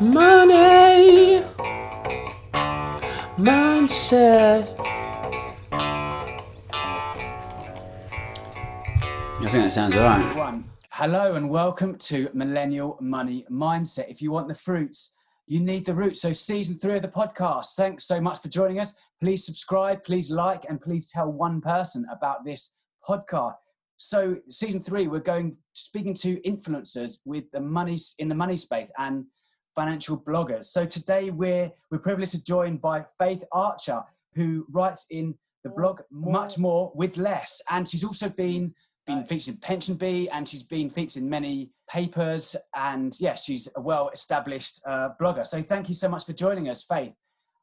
Money mindset. I think that sounds all right. Hello and welcome to Millennial Money Mindset. If you want the fruits, you need the roots. So, season three of the podcast. Thanks so much for joining us. Please subscribe, please like, and please tell one person about this podcast. So, season three, we're going speaking to influencers with the money in the money space and financial bloggers. So today we're we're privileged to join by Faith Archer, who writes in the blog Much More with Less, and she's also been been featured in PensionBee, and she's been featured in many papers. And yeah, she's a well-established uh, blogger. So thank you so much for joining us, Faith.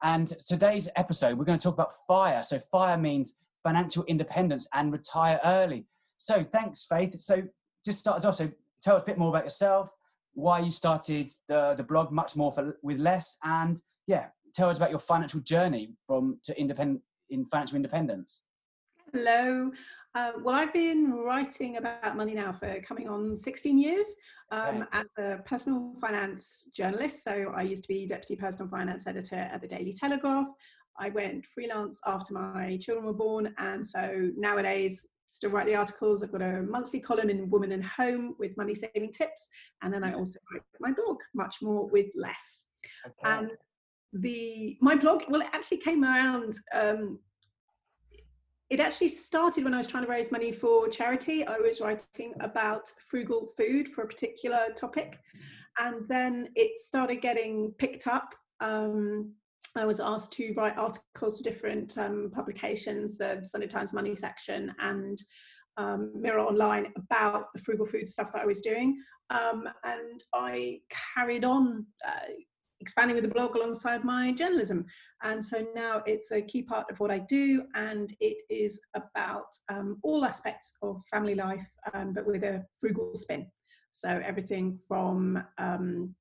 And today's episode, we're going to talk about FIRE. So FIRE means financial independence and retire early. So thanks, Faith. So just start us off. So tell us a bit more about yourself, why you started the, the blog much more for, with less and yeah tell us about your financial journey from to independent in financial independence. Hello. Um, well i've been writing about money now for coming on 16 years. Um, okay. as a personal finance journalist so i used to be deputy personal finance editor at the daily telegraph. I went freelance after my children were born, and so nowadays still write the articles. I've got a monthly column in Woman and Home with money saving tips, and then I also write my blog, much more with less. Okay. And the my blog, well, it actually came around. Um, it actually started when I was trying to raise money for charity. I was writing about frugal food for a particular topic, and then it started getting picked up. Um, I was asked to write articles to different um, publications, the Sunday Times Money section and um, Mirror Online about the frugal food stuff that I was doing. Um, and I carried on uh, expanding with the blog alongside my journalism. And so now it's a key part of what I do, and it is about um, all aspects of family life, um, but with a frugal spin. So everything from um,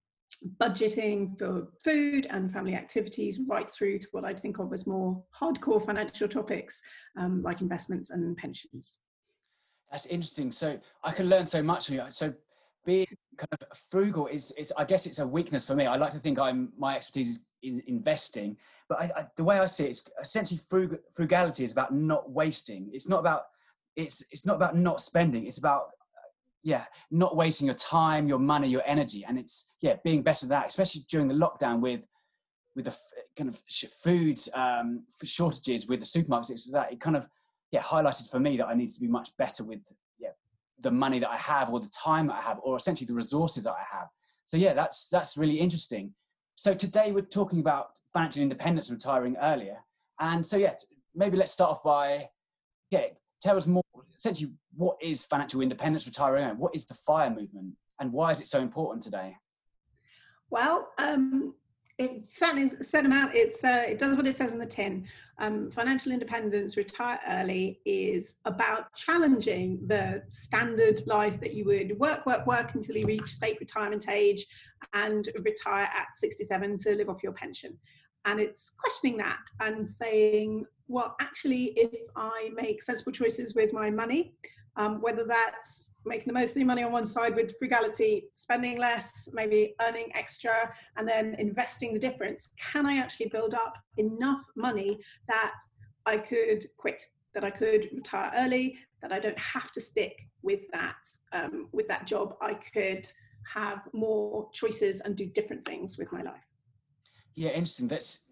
budgeting for food and family activities right through to what I'd think of as more hardcore financial topics um, like investments and pensions. That's interesting. So I can learn so much from you. So being kind of frugal is, it's, I guess it's a weakness for me. I like to think I'm, my expertise is in investing, but I, I, the way I see it is essentially frug, frugality is about not wasting. It's not about, it's, it's not about not spending. It's about yeah not wasting your time your money your energy. And it's yeah being better than that especially during the lockdown with with the kind of food um, shortages with the supermarkets that it kind of yeah highlighted for me that i need to be much better with yeah the money that i have or the time that i have or essentially the resources that i have. So yeah that's that's really interesting. So today we're talking about financial independence retiring earlier. And so yeah maybe let's start off by yeah tell us more essentially what is financial independence retiring early? What is the FIRE movement and why is it so important today? Well, um, it certainly set amount. It's uh, it does what it says in the tin. Um, financial independence, retire early, is about challenging the standard life that you would work, work, work until you reach state retirement age, and retire at 67 to live off your pension. And it's questioning that and saying, well, actually, if I make sensible choices with my money, um, whether that's making the most of your money on one side with frugality, spending less, maybe earning extra, and then investing the difference, can I actually build up enough money that I could quit, that I could retire early, that I don't have to stick with that um, with that job? I could have more choices and do different things with my life. Yeah, interesting. That's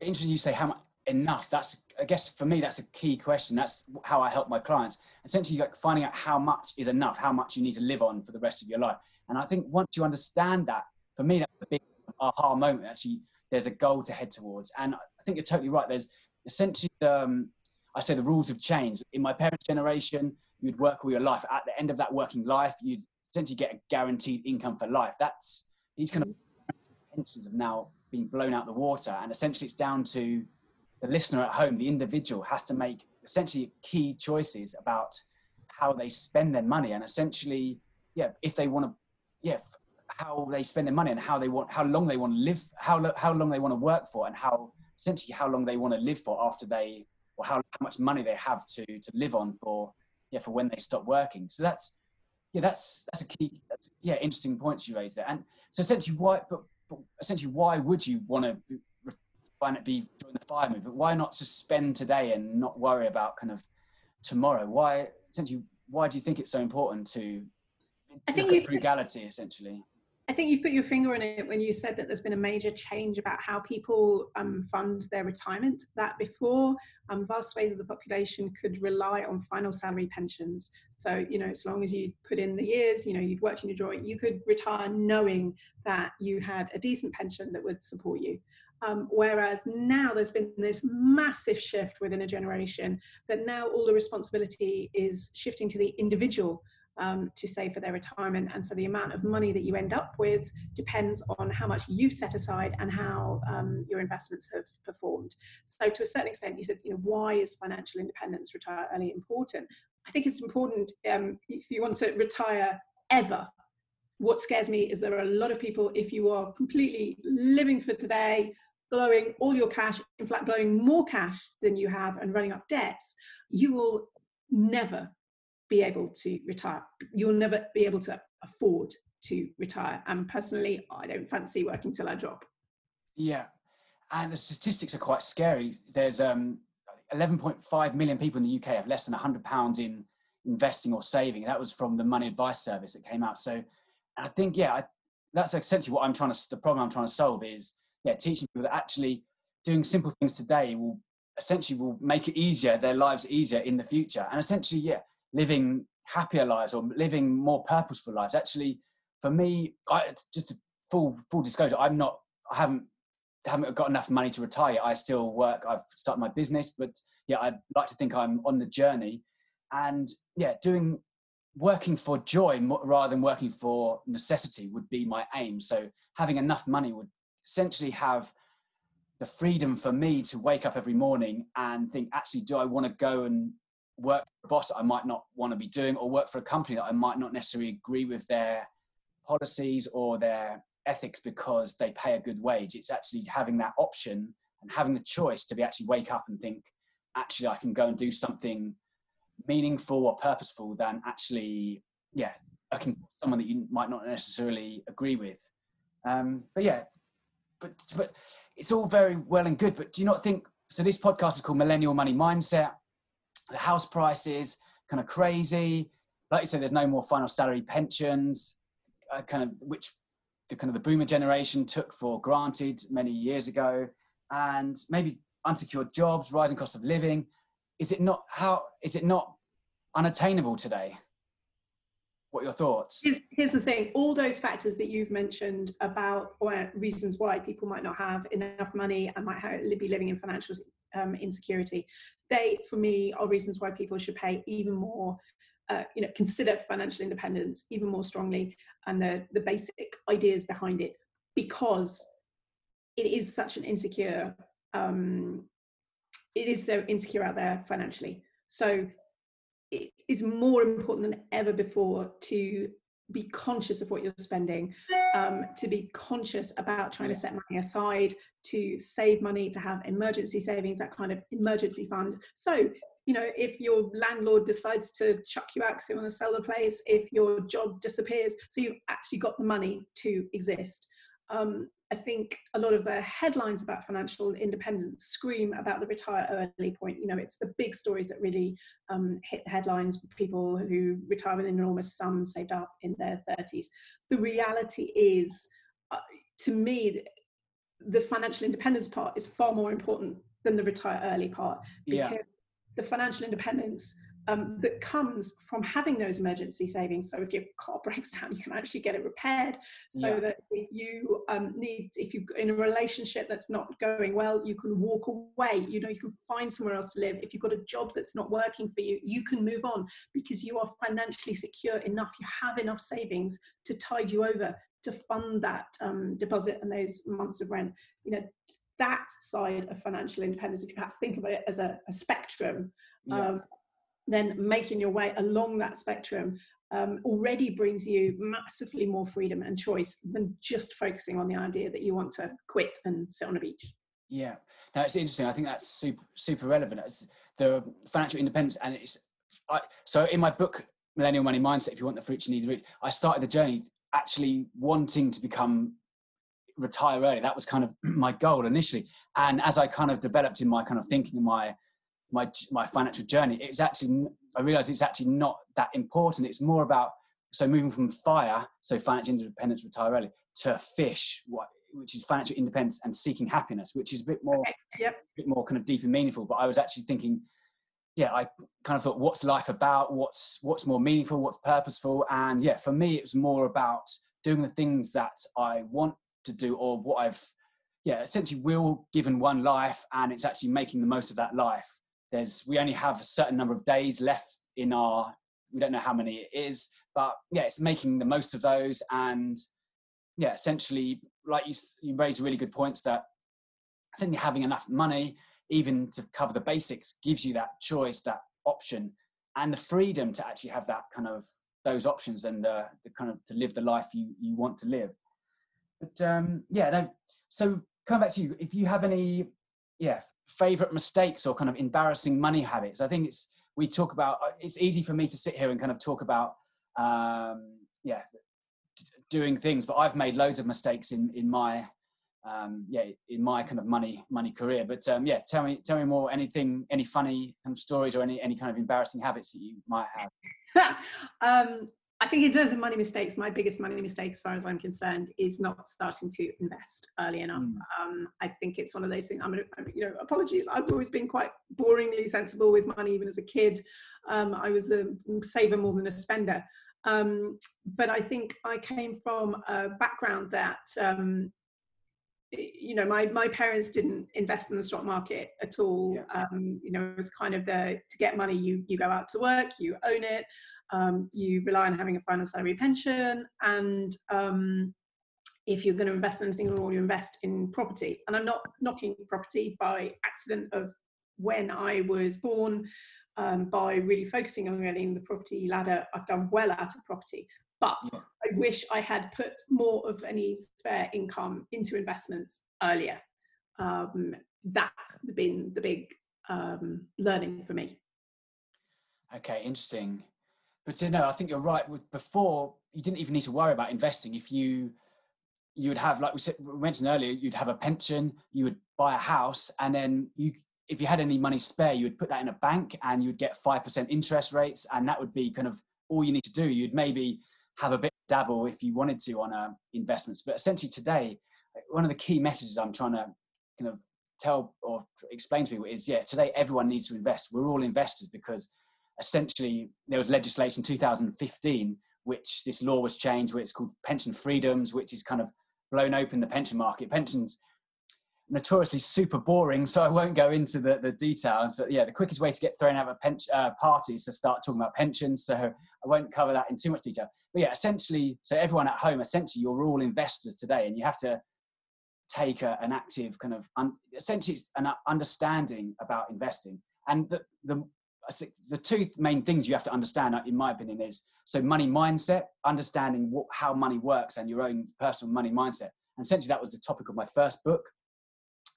interesting. You say how much enough that's i guess for me that's a key question. That's how i help my clients. Essentially like finding out how much is enough how much you need to live on for the rest of your life. And i think once you understand that for me that's a big aha moment. Actually there's a goal to head towards. And i think you're totally right. There's essentially um, i say the rules have changed. In my parents generation you'd work all your life. At the end of that working life you'd essentially get a guaranteed income for life. That's these kind of pensions have now been blown out the water. And essentially it's down to the listener at home, the individual, has to make essentially key choices about how they spend their money and essentially, yeah, if they want to, yeah, how they spend their money and how they want, how long they want to live, how how long they want to work for, and how essentially how long they want to live for after they, or how, how much money they have to to live on for, yeah, for when they stop working. So that's yeah, that's that's a key, that's, yeah, interesting points you raised there. And so essentially, why? But essentially, why would you want to be join the fire movement? Why not just spend today and not worry about kind of tomorrow? Why essentially? Why do you think it's so important to? I think you, frugality essentially. I think you put your finger on it when you said that there's been a major change about how people um, fund their retirement. That before, um, vast swathes of the population could rely on final salary pensions. So, you know, as long as you put in the years, you know, you'd worked in your drawing, you could retire knowing that you had a decent pension that would support you. Um, whereas now there's been this massive shift within a generation that now all the responsibility is shifting to the individual um, to save for their retirement. And so the amount of money that you end up with depends on how much you set aside and how um, your investments have performed. So to a certain extent, you said, you know, why is financial independence retire early important? I think it's important um, if you want to retire ever. What scares me is there are a lot of people, if you are completely living for today, blowing all your cash, in fact, blowing more cash than you have and running up debts, you will never be able to retire. You'll never be able to afford to retire. And personally, I don't fancy working till I drop. Yeah. And the statistics are quite scary. There's um, 11.5 million people in the UK have less than 100 pounds in investing or saving. That was from the Money Advice Service that came out. So I think, yeah, I, that's essentially what I'm trying to, the problem I'm trying to solve is, yeah, teaching people that actually doing simple things today will essentially will make it easier, their lives easier in the future. And essentially, yeah, living happier lives or living more purposeful lives. Actually, for me, I, just full full disclosure, I'm not. I haven't haven't got enough money to retire. I still work. I've started my business, but yeah, I'd like to think I'm on the journey, and yeah, doing working for joy rather than working for necessity would be my aim. So having enough money would essentially have the freedom for me to wake up every morning and think, actually, do I want to go and work for a boss that I might not want to be doing, or work for a company that I might not necessarily agree with their policies or their ethics because they pay a good wage. It's actually having that option and having the choice to be actually wake up and think, actually, I can go and do something meaningful or purposeful than actually, yeah, working for someone that you might not necessarily agree with. Um, but yeah, but but it's all very well and good. But do you not think? So this podcast is called Millennial Money Mindset the house prices kind of crazy. Like you said, there's no more final salary pensions, uh, kind of which the kind of the boomer generation took for granted many years ago, and maybe unsecured jobs, rising cost of living. Is it not how is it not unattainable today? What your thoughts? Here's, here's the thing: all those factors that you've mentioned about reasons why people might not have enough money and might have, be living in financial um, insecurity. They, for me, are reasons why people should pay even more. Uh, you know, consider financial independence even more strongly, and the the basic ideas behind it, because it is such an insecure. Um, it is so insecure out there financially. So it is more important than ever before to be conscious of what you're spending, um, to be conscious about trying to set money aside, to save money, to have emergency savings, that kind of emergency fund. So, you know, if your landlord decides to chuck you out because they want to sell the place, if your job disappears, so you've actually got the money to exist. Um, I think a lot of the headlines about financial independence scream about the retire early point. You know, it's the big stories that really um, hit the headlines for people who retire with an enormous sums saved up in their 30s. The reality is, uh, to me, the financial independence part is far more important than the retire early part because yeah. the financial independence um, that comes from having those emergency savings. So if your car breaks down, you can actually get it repaired. So yeah. that if you um, need, if you're in a relationship that's not going well, you can walk away. You know, you can find somewhere else to live. If you've got a job that's not working for you, you can move on because you are financially secure enough. You have enough savings to tide you over to fund that um, deposit and those months of rent. You know, that side of financial independence, if you perhaps think about it as a, a spectrum, yeah. um, then making your way along that spectrum um, already brings you massively more freedom and choice than just focusing on the idea that you want to quit and sit on a beach. Yeah, now it's interesting. I think that's super super relevant. It's the financial independence, and it's I, so in my book Millennial Money Mindset. If you want the fruits, you need the roots. I started the journey actually wanting to become retire early. That was kind of my goal initially. And as I kind of developed in my kind of thinking, my my my financial journey, it's actually I realized it's actually not that important. It's more about so moving from fire, so financial independence, retire early, to fish, what which is financial independence and seeking happiness, which is a bit more, Okay, Yep. a bit more kind of deep and meaningful. But I was actually thinking, yeah, I kind of thought, what's life about? What's what's more meaningful? What's purposeful? And yeah, for me, it was more about doing the things that I want to do or what I've, yeah, essentially will given one life, and it's actually making the most of that life. There's we only have a certain number of days left in our. We don't know how many it is, but yeah, it's making the most of those and yeah, essentially, like you, you raise really good points that essentially having enough money, even to cover the basics, gives you that choice, that option, and the freedom to actually have that kind of those options and the, the kind of to live the life you you want to live. But um, yeah, no, so coming back to you, if you have any, yeah, favorite mistakes or kind of embarrassing money habits, I think it's we talk about. It's easy for me to sit here and kind of talk about, um, yeah, doing things, but I've made loads of mistakes in in my um, yeah in my kind of money money career. But um, yeah, tell me tell me more. Anything any funny kind of stories or any any kind of embarrassing habits that you might have? um, I think in terms of money mistakes, my biggest money mistake, as far as I'm concerned, is not starting to invest early enough. Mm. Um, I think it's one of those things. I'm, you know, apologies. I've always been quite boringly sensible with money, even as a kid. Um, I was a saver more than a spender. Um, but I think I came from a background that um, you know my my parents didn't invest in the stock market at all um, you know it was kind of the to get money you you go out to work you own it um, you rely on having a final salary pension and um, if you're going to invest in anything at all you invest in property and i'm not knocking property by accident of when i was born um, by really focusing on getting the property ladder i've done well out of property but I wish I had put more of any spare income into investments earlier. Um, that's been the big um, learning for me. Okay, interesting. But uh, no, I think you're right. With before, you didn't even need to worry about investing. If you you would have, like we said, we mentioned earlier, you'd have a pension, you would buy a house, and then you, if you had any money spare, you would put that in a bank, and you would get five percent interest rates, and that would be kind of all you need to do. You'd maybe have a bit dabble if you wanted to on uh, investments, but essentially today, one of the key messages I'm trying to kind of tell or explain to people is, yeah, today everyone needs to invest. We're all investors because essentially there was legislation 2015 which this law was changed where it's called pension freedoms which is kind of blown open the pension market. Pensions notoriously super boring so i won't go into the, the details but yeah the quickest way to get thrown out of a pension uh, party is to start talking about pensions so i won't cover that in too much detail. But yeah essentially so everyone at home essentially you're all investors today and you have to take a, an active kind of un, essentially an understanding about investing. And the, the the two main things you have to understand, uh, in my opinion, is so money mindset, understanding what, how money works and your own personal money mindset. And essentially, that was the topic of my first book.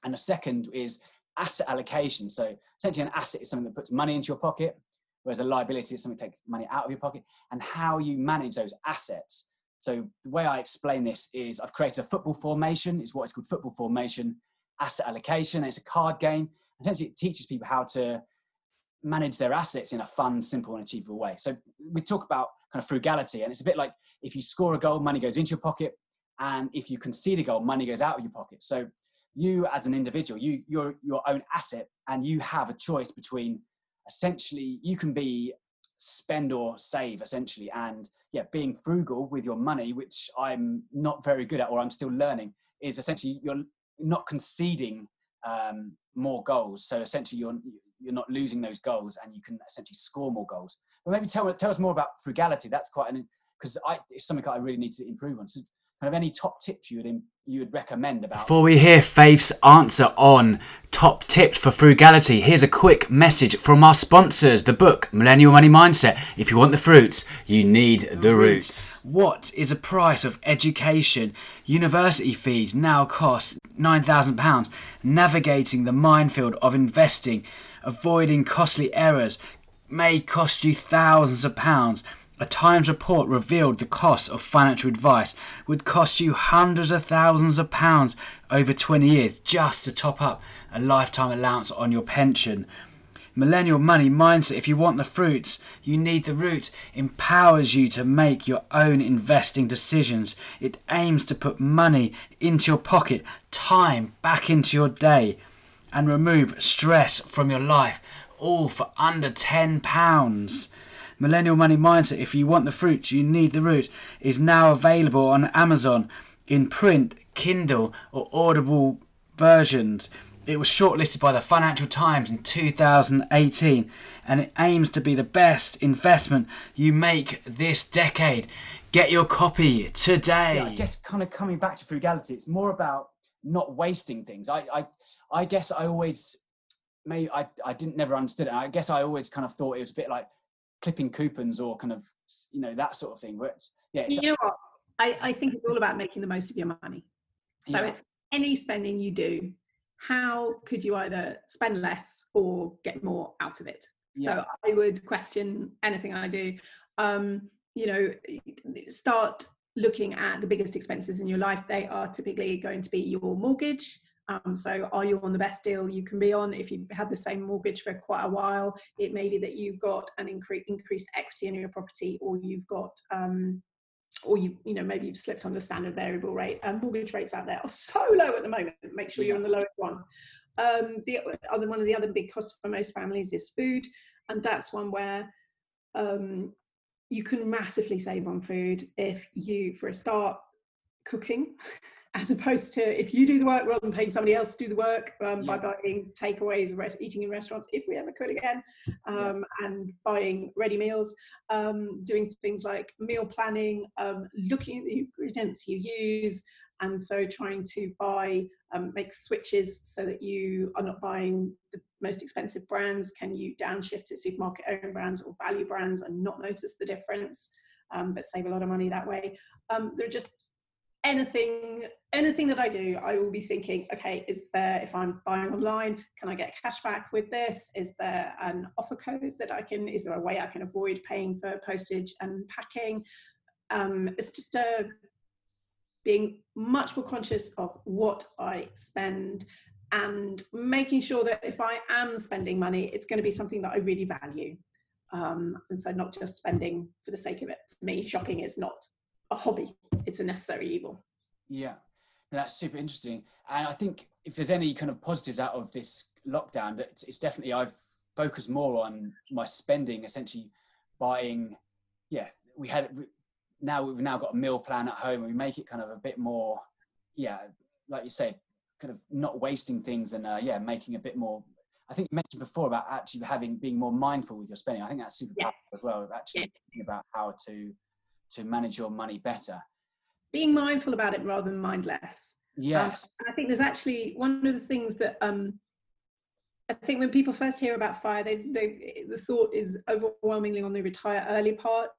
And the second is asset allocation. So essentially, an asset is something that puts money into your pocket, whereas a liability is something that takes money out of your pocket, and how you manage those assets. So the way I explain this is I've created a football formation. It's what it's called football formation, asset allocation. It's a card game. Essentially, it teaches people how to manage their assets in a fun, simple, and achievable way. So we talk about kind of frugality, and it's a bit like if you score a goal, money goes into your pocket, and if you concede a goal, money goes out of your pocket. So you, as an individual, you you're your own asset, and you have a choice between essentially you can be spend or save essentially and yeah being frugal with your money which i'm not very good at or i'm still learning is essentially you're not conceding um, more goals so essentially you're you're not losing those goals and you can essentially score more goals. But maybe tell, tell us more about frugality. That's quite an, because it's something I really need to improve on. So kind of any top tips you would, you would recommend about. Before we hear Faith's answer on top tips for frugality, here's a quick message from our sponsors, the book Millennial Money Mindset. If you want the fruits, you need the roots. What is the price of education? University fees now cost £9,000. Navigating the minefield of investing avoiding costly errors may cost you thousands of pounds. A Times report revealed the cost of financial advice would cost you hundreds of thousands of pounds over 20 years just to top up a lifetime allowance on your pension. Millennial Money Mindset, if you want the fruits, you need the roots, empowers you to make your own investing decisions. It aims to put money into your pocket, time back into your day, and remove stress from your life, all for under £10. Millennial Money Mindset, if you want the fruits, you need the root is now available on Amazon in print, Kindle, or Audible versions. It was shortlisted by the Financial Times in 2018 and it aims to be the best investment you make this decade. Get your copy today. Yeah, I guess kind of coming back to frugality, it's more about not wasting things. I I, I guess I always maybe I, I didn't never understood it. I guess I always kind of thought it was a bit like clipping coupons or kind of you know that sort of thing. But it's yeah. It's you know what? I, I think it's all about making the most of your money. So yeah. it's any spending you do, how could you either spend less or get more out of it? Yeah. So I would question anything I do. Um, you know, start looking at the biggest expenses in your life. They are typically going to be your mortgage, um, so, are you on the best deal you can be on? If you've had the same mortgage for quite a while, it may be that you've got an incre- increased equity in your property, or you've got, um, or you, you know, maybe you've slipped on the standard variable rate. And mortgage rates out there are so low at the moment. Make sure you're on the lowest one. Um, the other one of the other big costs for most families is food, and that's one where um, you can massively save on food if you, for a start, cooking. as opposed to if you do the work rather than paying somebody else to do the work um, yeah. by buying takeaways, rest, eating in restaurants, if we ever could again, um, yeah. and buying ready meals, um, doing things like meal planning, um, looking at the ingredients you use, and so trying to buy, um, make switches so that you are not buying the most expensive brands. Can you downshift to supermarket own brands or value brands and not notice the difference? Um, but save a lot of money that way. Um, there are just anything anything that i do i will be thinking okay is there if i'm buying online can i get cash back with this is there an offer code that i can is there a way i can avoid paying for postage and packing um, it's just a uh, being much more conscious of what i spend and making sure that if i am spending money it's going to be something that i really value. Um, and so not just spending for the sake of it. To me shopping is not a hobby. It's a necessary evil. Yeah. That's super interesting. And i think if there's any kind of positives out of this lockdown that it's, definitely i've focused more on my spending essentially buying yeah we had now we've now got a meal plan at home. And we make it kind of a bit more yeah like you say kind of not wasting things and uh, yeah making a bit more i think you mentioned before about actually having being more mindful with your spending. I think that's super yeah. powerful as well actually yeah. thinking about how to to manage your money better. Being mindful about it rather than mindless. Um, yes. um, i think there's actually one of the things that um i think when people first hear about fire they, they the thought is overwhelmingly on the retire early part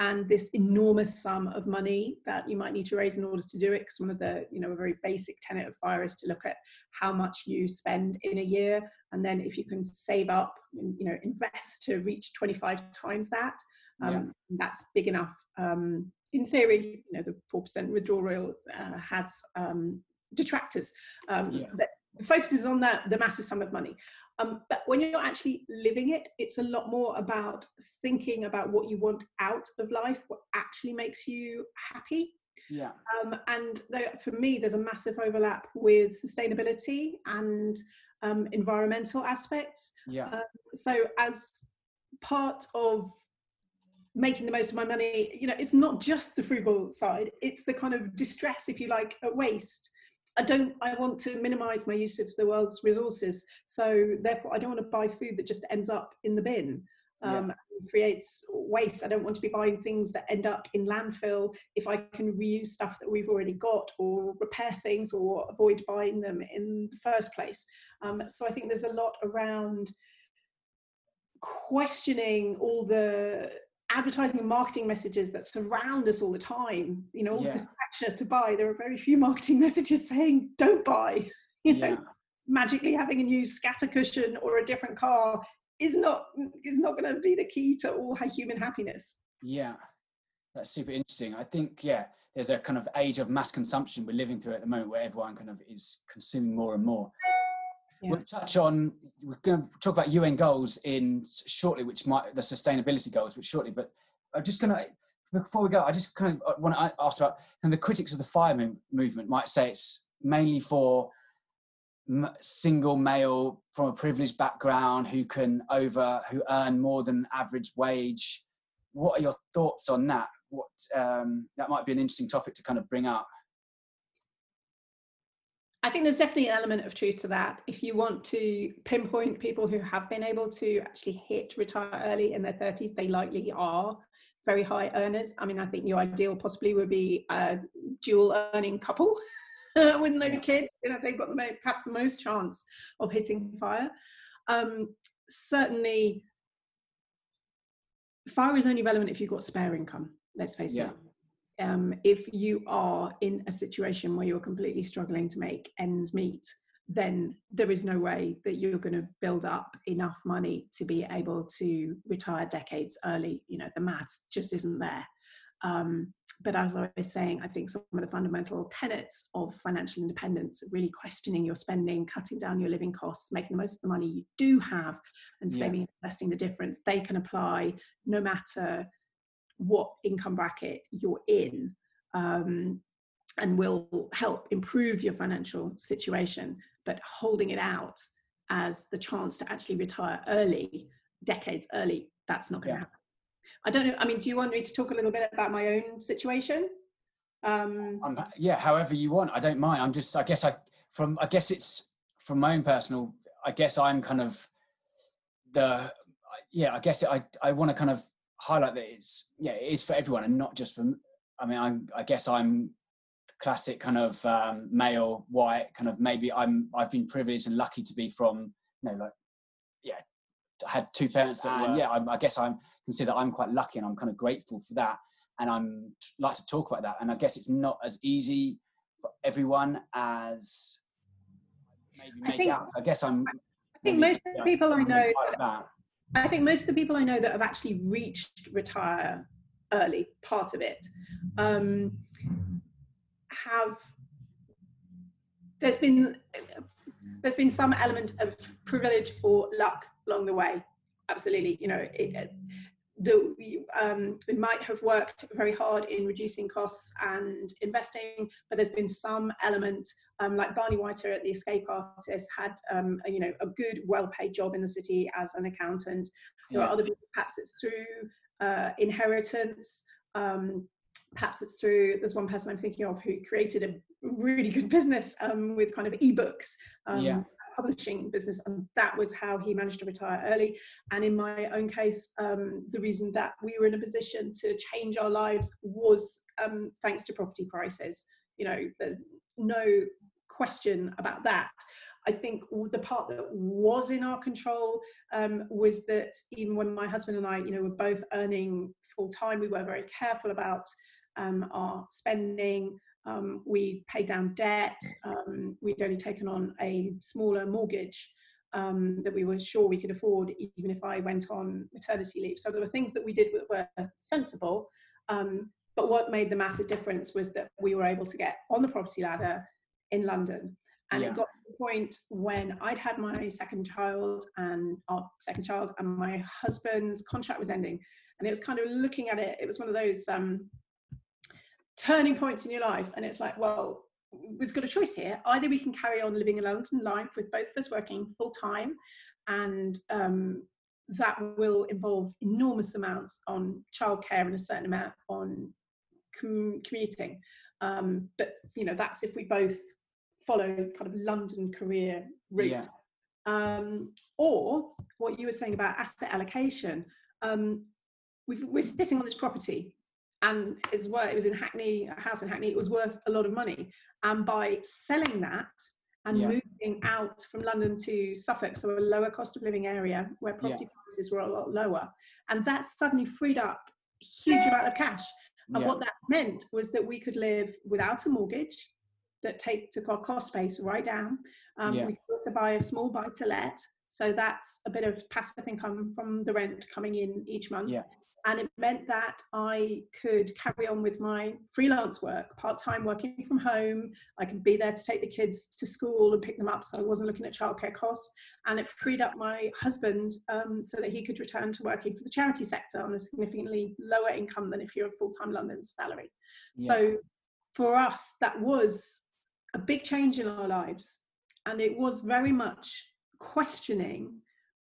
and this enormous sum of money that you might need to raise in order to do it because one of the you know a very basic tenet of fire is to look at how much you spend in a year and then if you can save up and you know invest to reach 25 times that um, yeah. that's big enough um, in theory, you know, the 4% withdrawal uh, has um, detractors um, yeah. that focuses on that, the massive sum of money. Um, but when you're actually living it, it's a lot more about thinking about what you want out of life, what actually makes you happy. Yeah. Um, and for me, there's a massive overlap with sustainability and um, environmental aspects. Yeah. Uh, so as part of making the most of my money you know it's not just the frugal side it's the kind of distress if you like at waste i don't i want to minimize my use of the world's resources so therefore i don't want to buy food that just ends up in the bin. Um, yeah. creates waste. I don't want to be buying things that end up in landfill if i can reuse stuff that we've already got or repair things or avoid buying them in the first place. Um, so i think there's a lot around questioning all the advertising and marketing messages that surround us all the time you know all yeah. this pressure to buy there are very few marketing messages saying don't buy you know magically having a new scatter cushion or a different car is not is not going to be the key to all human happiness Yeah, that's super interesting. I think yeah, there's a kind of age of mass consumption we're living through at the moment where everyone kind of is consuming more and more. Yeah. We'll touch on. We're going to talk about UN goals in shortly, which might the sustainability goals, which shortly. But I'm just going to before we go, I just kind of want to ask about and the critics of the fire movement might say it's mainly for single male from a privileged background who can over who earn more than average wage. What are your thoughts on that? What um, that might be an interesting topic to kind of bring up. I think there's definitely an element of truth to that. If you want to pinpoint people who have been able to actually hit retire early in their 30s, they likely are very high earners. I mean, I think your ideal possibly would be a dual earning couple with no kids. You know, they've got the perhaps the most chance of hitting fire. Um, certainly, fire is only relevant if you've got spare income. Let's face yeah. it. Um, if you are in a situation where you're completely struggling to make ends meet, then there is no way that you're going to build up enough money to be able to retire decades early. You know, the maths just isn't there. Um, but as I was saying, I think some of the fundamental tenets of financial independence, really questioning your spending, cutting down your living costs, making the most of the money you do have, and saving, yeah. investing the difference, they can apply no matter what income bracket you're in. Um, and will help improve your financial situation but holding it out as the chance to actually retire early, decades early, that's not going to yeah. happen. I don't know. I mean, do you want me to talk a little bit about my own situation? Um, um, yeah, however you want. I don't mind. I'm just. I guess I from. I guess it's from my own personal. I guess I'm kind of the. Yeah, I guess it, I. I want to kind of highlight that it's. Yeah, it is for everyone and not just for. I mean, I'm. I guess I'm classic kind of um, male white kind of maybe i'm i've been privileged and lucky to be from you know like yeah I had two parents that and were, yeah I, I guess i'm consider i'm quite lucky and i'm kind of grateful for that and i'm like to talk about that and i guess it's not as easy for everyone as maybe make I think, out i guess i'm i think most of people i know i think most of the people i know that have actually reached retire early part of it um, have there's been there's been some element of privilege or luck along the way. Absolutely you know it, the, um, we might have worked very hard in reducing costs and investing, but there's been some element, um, like Barney Whiter at the Escape Artist had, um, a, you know, a good, well-paid job in the city as an accountant. There yeah. are other people, perhaps it's through uh, inheritance. Um, perhaps it's through there's one person i'm thinking of who created a really good business um, with kind of ebooks um, yeah. Publishing business and that was how he managed to retire early and in my own case um, the reason that we were in a position to change our lives was um, thanks to property prices you know there's no question about that I think the part that was in our control um, was that even when my husband and I, you know, were both earning full time, we were very careful about um, our spending. Um, we paid down debt. Um, we'd only taken on a smaller mortgage um, that we were sure we could afford, even if I went on maternity leave. So there were things that we did that were sensible. Um, but what made the massive difference was that we were able to get on the property ladder in London. And yeah. it got to the point when I'd had my second child and our second child, and my husband's contract was ending. And it was kind of looking at it, it was one of those um, turning points in your life and it's like well we've got a choice here. Either we can carry on living a london life with both of us working full time and um, that will involve enormous amounts on childcare and a certain amount on com- commuting. Um, but you know that's if we both follow kind of london career route. Yeah. um, or what you were saying about asset allocation um, we are sitting on this property and as well it was in hackney a house in hackney it was worth a lot of money and by selling that and yeah. moving out from london to suffolk so a lower cost of living area where property yeah. prices were a lot lower and that suddenly freed up a huge amount of cash and yeah. what that meant was that we could live without a mortgage that take, took our cost base right down um, we could also buy a small buy to let so that's a bit of passive income from the rent coming in each month and it meant that I could carry on with my freelance work, part time working from home. I could be there to take the kids to school and pick them up, so I wasn't looking at childcare costs. And it freed up my husband um, so that he could return to working for the charity sector on a significantly lower income than if you're a full time London salary. Yeah. So for us, that was a big change in our lives. And it was very much questioning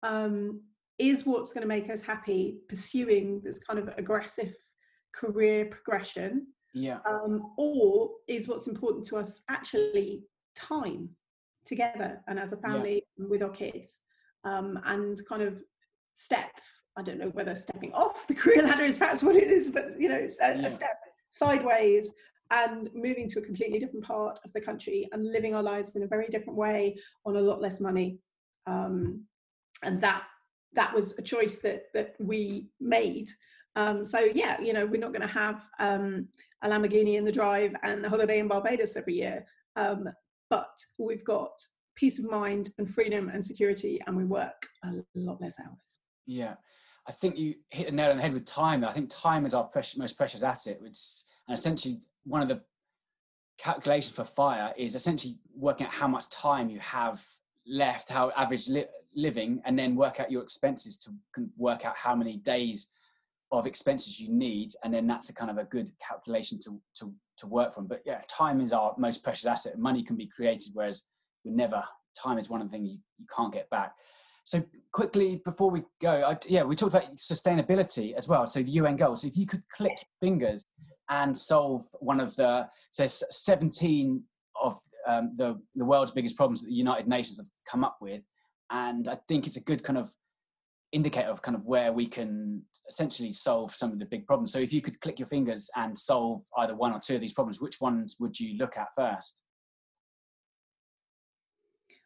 um, is what's going to make us happy pursuing this kind of aggressive career progression yeah um, or is what's important to us actually time together and as a family yeah. with our kids um, and kind of step i don't know whether stepping off the career ladder is perhaps what it is but you know a, yeah. a step sideways and moving to a completely different part of the country and living our lives in a very different way on a lot less money um, and that that was a choice that that we made. Um, so yeah, you know, we're not going to have um, a Lamborghini in the drive and the holiday in Barbados every year, um, but we've got peace of mind and freedom and security, and we work a lot less hours. Yeah, I think you hit the nail on the head with time. I think time is our precious, most precious asset. Which and essentially one of the calculations for fire is essentially working out how much time you have left, how average li- living and then work out your expenses to work out how many days of expenses you need and then that's a kind of a good calculation to to to work from. But yeah time is our most precious asset. Money can be created whereas we never time is one of the you, you can't get back. So quickly before we go I, yeah we talked about sustainability as well so the un goals. So if you could click fingers and solve one of the so 17 of um, the the world's biggest problems that the united nations have come up with and I think it's a good kind of indicator of kind of where we can essentially solve some of the big problems. So if you could click your fingers and solve either one or two of these problems, which ones would you look at first?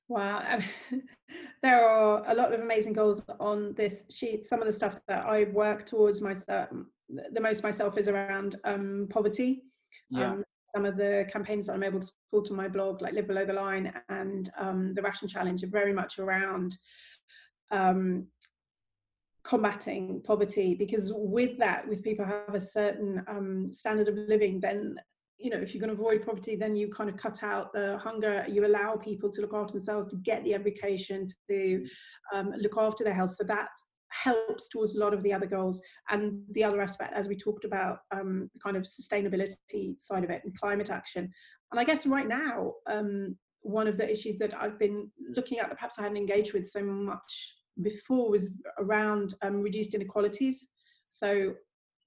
Wow, there are a lot of amazing goals on this sheet. Some of the stuff that I work towards myself, the most myself is around um, poverty. Yeah. Um, some of the campaigns that I'm able to support on my blog, like Live Below the Line and um, the Ration Challenge, are very much around um, combating poverty. Because with that, with people have a certain um, standard of living, then you know if you're going to avoid poverty, then you kind of cut out the hunger. You allow people to look after themselves, to get the education, to um, look after their health. So that helps towards a lot of the other goals and the other aspect as we talked about um, the kind of sustainability side of it and climate action and i guess right now um, one of the issues that i've been looking at that perhaps i hadn't engaged with so much before was around um, reduced inequalities so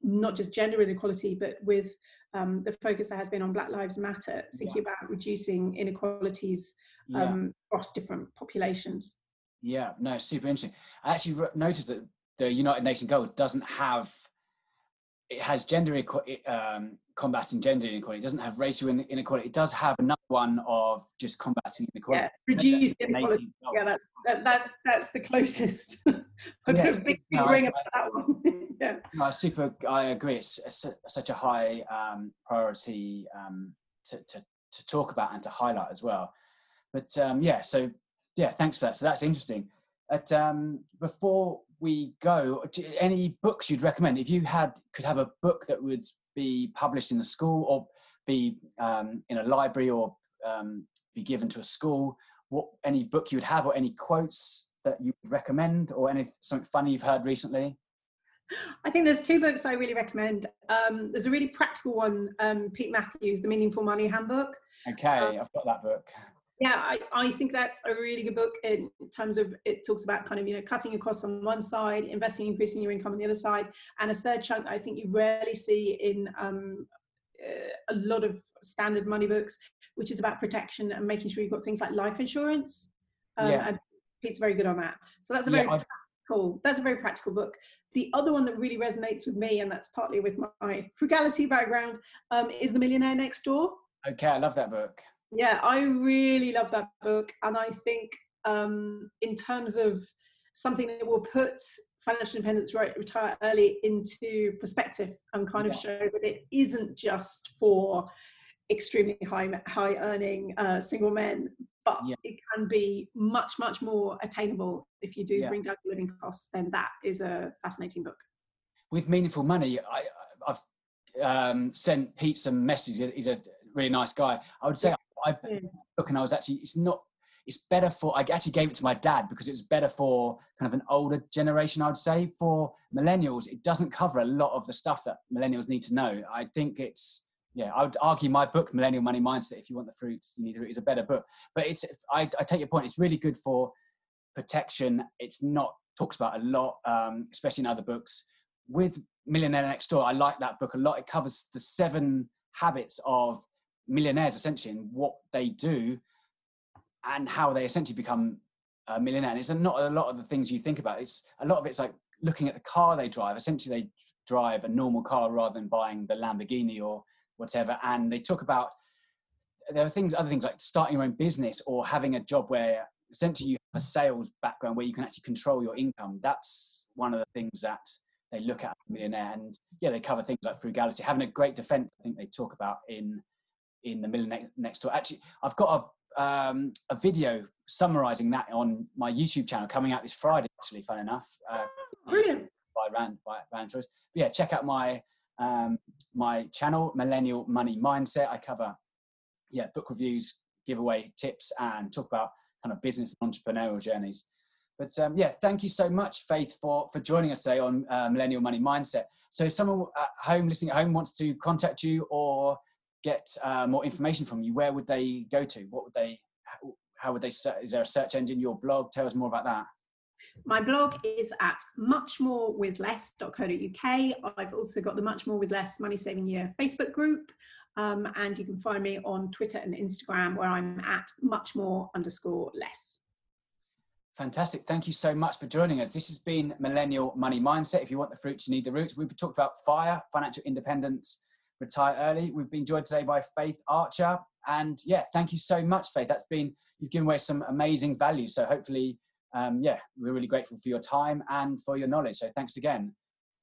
not just gender inequality but with um, the focus that has been on black lives matter thinking yeah. about reducing inequalities yeah. Um, across different populations yeah, no, super interesting. I actually noticed that the United Nations goals doesn't have it has gender equality, um, combating gender inequality. It doesn't have racial inequality. It does have another one of just combating inequality. Yeah, reduce inequality. Yeah, that's, that's that's that's the closest. I'm yes, big no, ring about that one. yeah. No, super. I agree. It's, it's such a high um, priority um, to, to to talk about and to highlight as well. But um, yeah, so yeah, thanks for that. So that's interesting. At, um, before we go, any books you'd recommend? If you had could have a book that would be published in the school or be um, in a library or um, be given to a school, what any book you would have or any quotes that you would recommend or any something funny you've heard recently? I think there's two books I really recommend. Um, there's a really practical one, um, Pete Matthews, The Meaningful Money Handbook. Okay, um, I've got that book yeah I, I think that's a really good book in terms of it talks about kind of you know cutting your costs on one side investing increasing your income on the other side. And a third chunk i think you rarely see in um, uh, a lot of standard money books which is about protection and making sure you've got things like life insurance. Um, yeah. and pete's very good on that. So that's a very yeah, practical that's a very practical book. The other one that really resonates with me and that's partly with my frugality background um, is the millionaire next door. Okay i love that book yeah, I really love that book. And I think, um, in terms of something that will put financial independence right retire early into perspective and kind of show that it isn't just for extremely high high earning uh, single men but yeah. it can be much much more attainable if you do yeah. bring down your living costs then that is a fascinating book with meaningful money, I, I've um, sent Pete some messages. He's a really nice guy. I would say I book and I was actually it's not it's better for I actually gave it to my dad because it's better for kind of an older generation I would say. For millennials it doesn't cover a lot of the stuff that millennials need to know. I think it's yeah I would argue my book Millennial Money Mindset if you want the fruits you need it is a better book. But it's I, I take your point it's really good for protection. It's not talks about a lot um, especially in other books. With Millionaire Next Door I like that book a lot. It covers the seven habits of millionaires essentially and what they do and how they essentially become a millionaire. And it's not a lot of the things you think about. It's a lot of it's like looking at the car they drive. Essentially, they drive a normal car rather than buying the Lamborghini or whatever. And they talk about there are things, other things like starting your own business or having a job where essentially you have a sales background where you can actually control your income. That's one of the things that they look at millionaire. And yeah, they cover things like frugality, having a great defense. I think they talk about in in the millionaire next door. Actually, I've got a um, a video summarizing that on my YouTube channel coming out this Friday. Actually, fun enough. Uh, Brilliant. By Rand by Rand Choice. But yeah, check out my um, my channel, Millennial Money Mindset. I cover yeah book reviews, giveaway tips, and talk about kind of business and entrepreneurial journeys. But um, yeah, thank you so much, Faith, for for joining us today on uh, Millennial Money Mindset. So, if someone at home listening at home wants to contact you or get uh, more information from you, where would they go to? What would they? How would they? Is there a search engine? Your blog? Tell us more about that. My blog is at muchmorewithless.co.uk. I've also got the Much More with Less Money Saving Year Facebook group. Um, and you can find me on Twitter and Instagram where I'm at much more underscore less. Fantastic. Thank you so much for joining us. This has been Millennial Money Mindset. If you want the fruits, you need the roots. We've talked about fire, financial independence, retire early. We've been joined today by Faith Archer. And yeah, thank you so much, Faith. That's been, you've given away some amazing value. So hopefully, um, yeah, we're really grateful for your time and for your knowledge. So thanks again.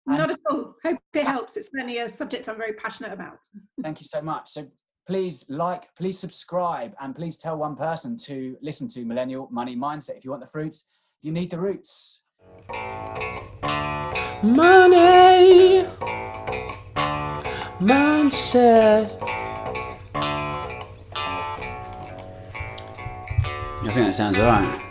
And Not at all. Hope it helps. It's certainly a subject I'm very passionate about. thank you so much. So please like, please subscribe, and please tell one person to listen to Millennial Money Mindset. If you want the fruits, you need the roots. Money mindset. I think that sounds alright.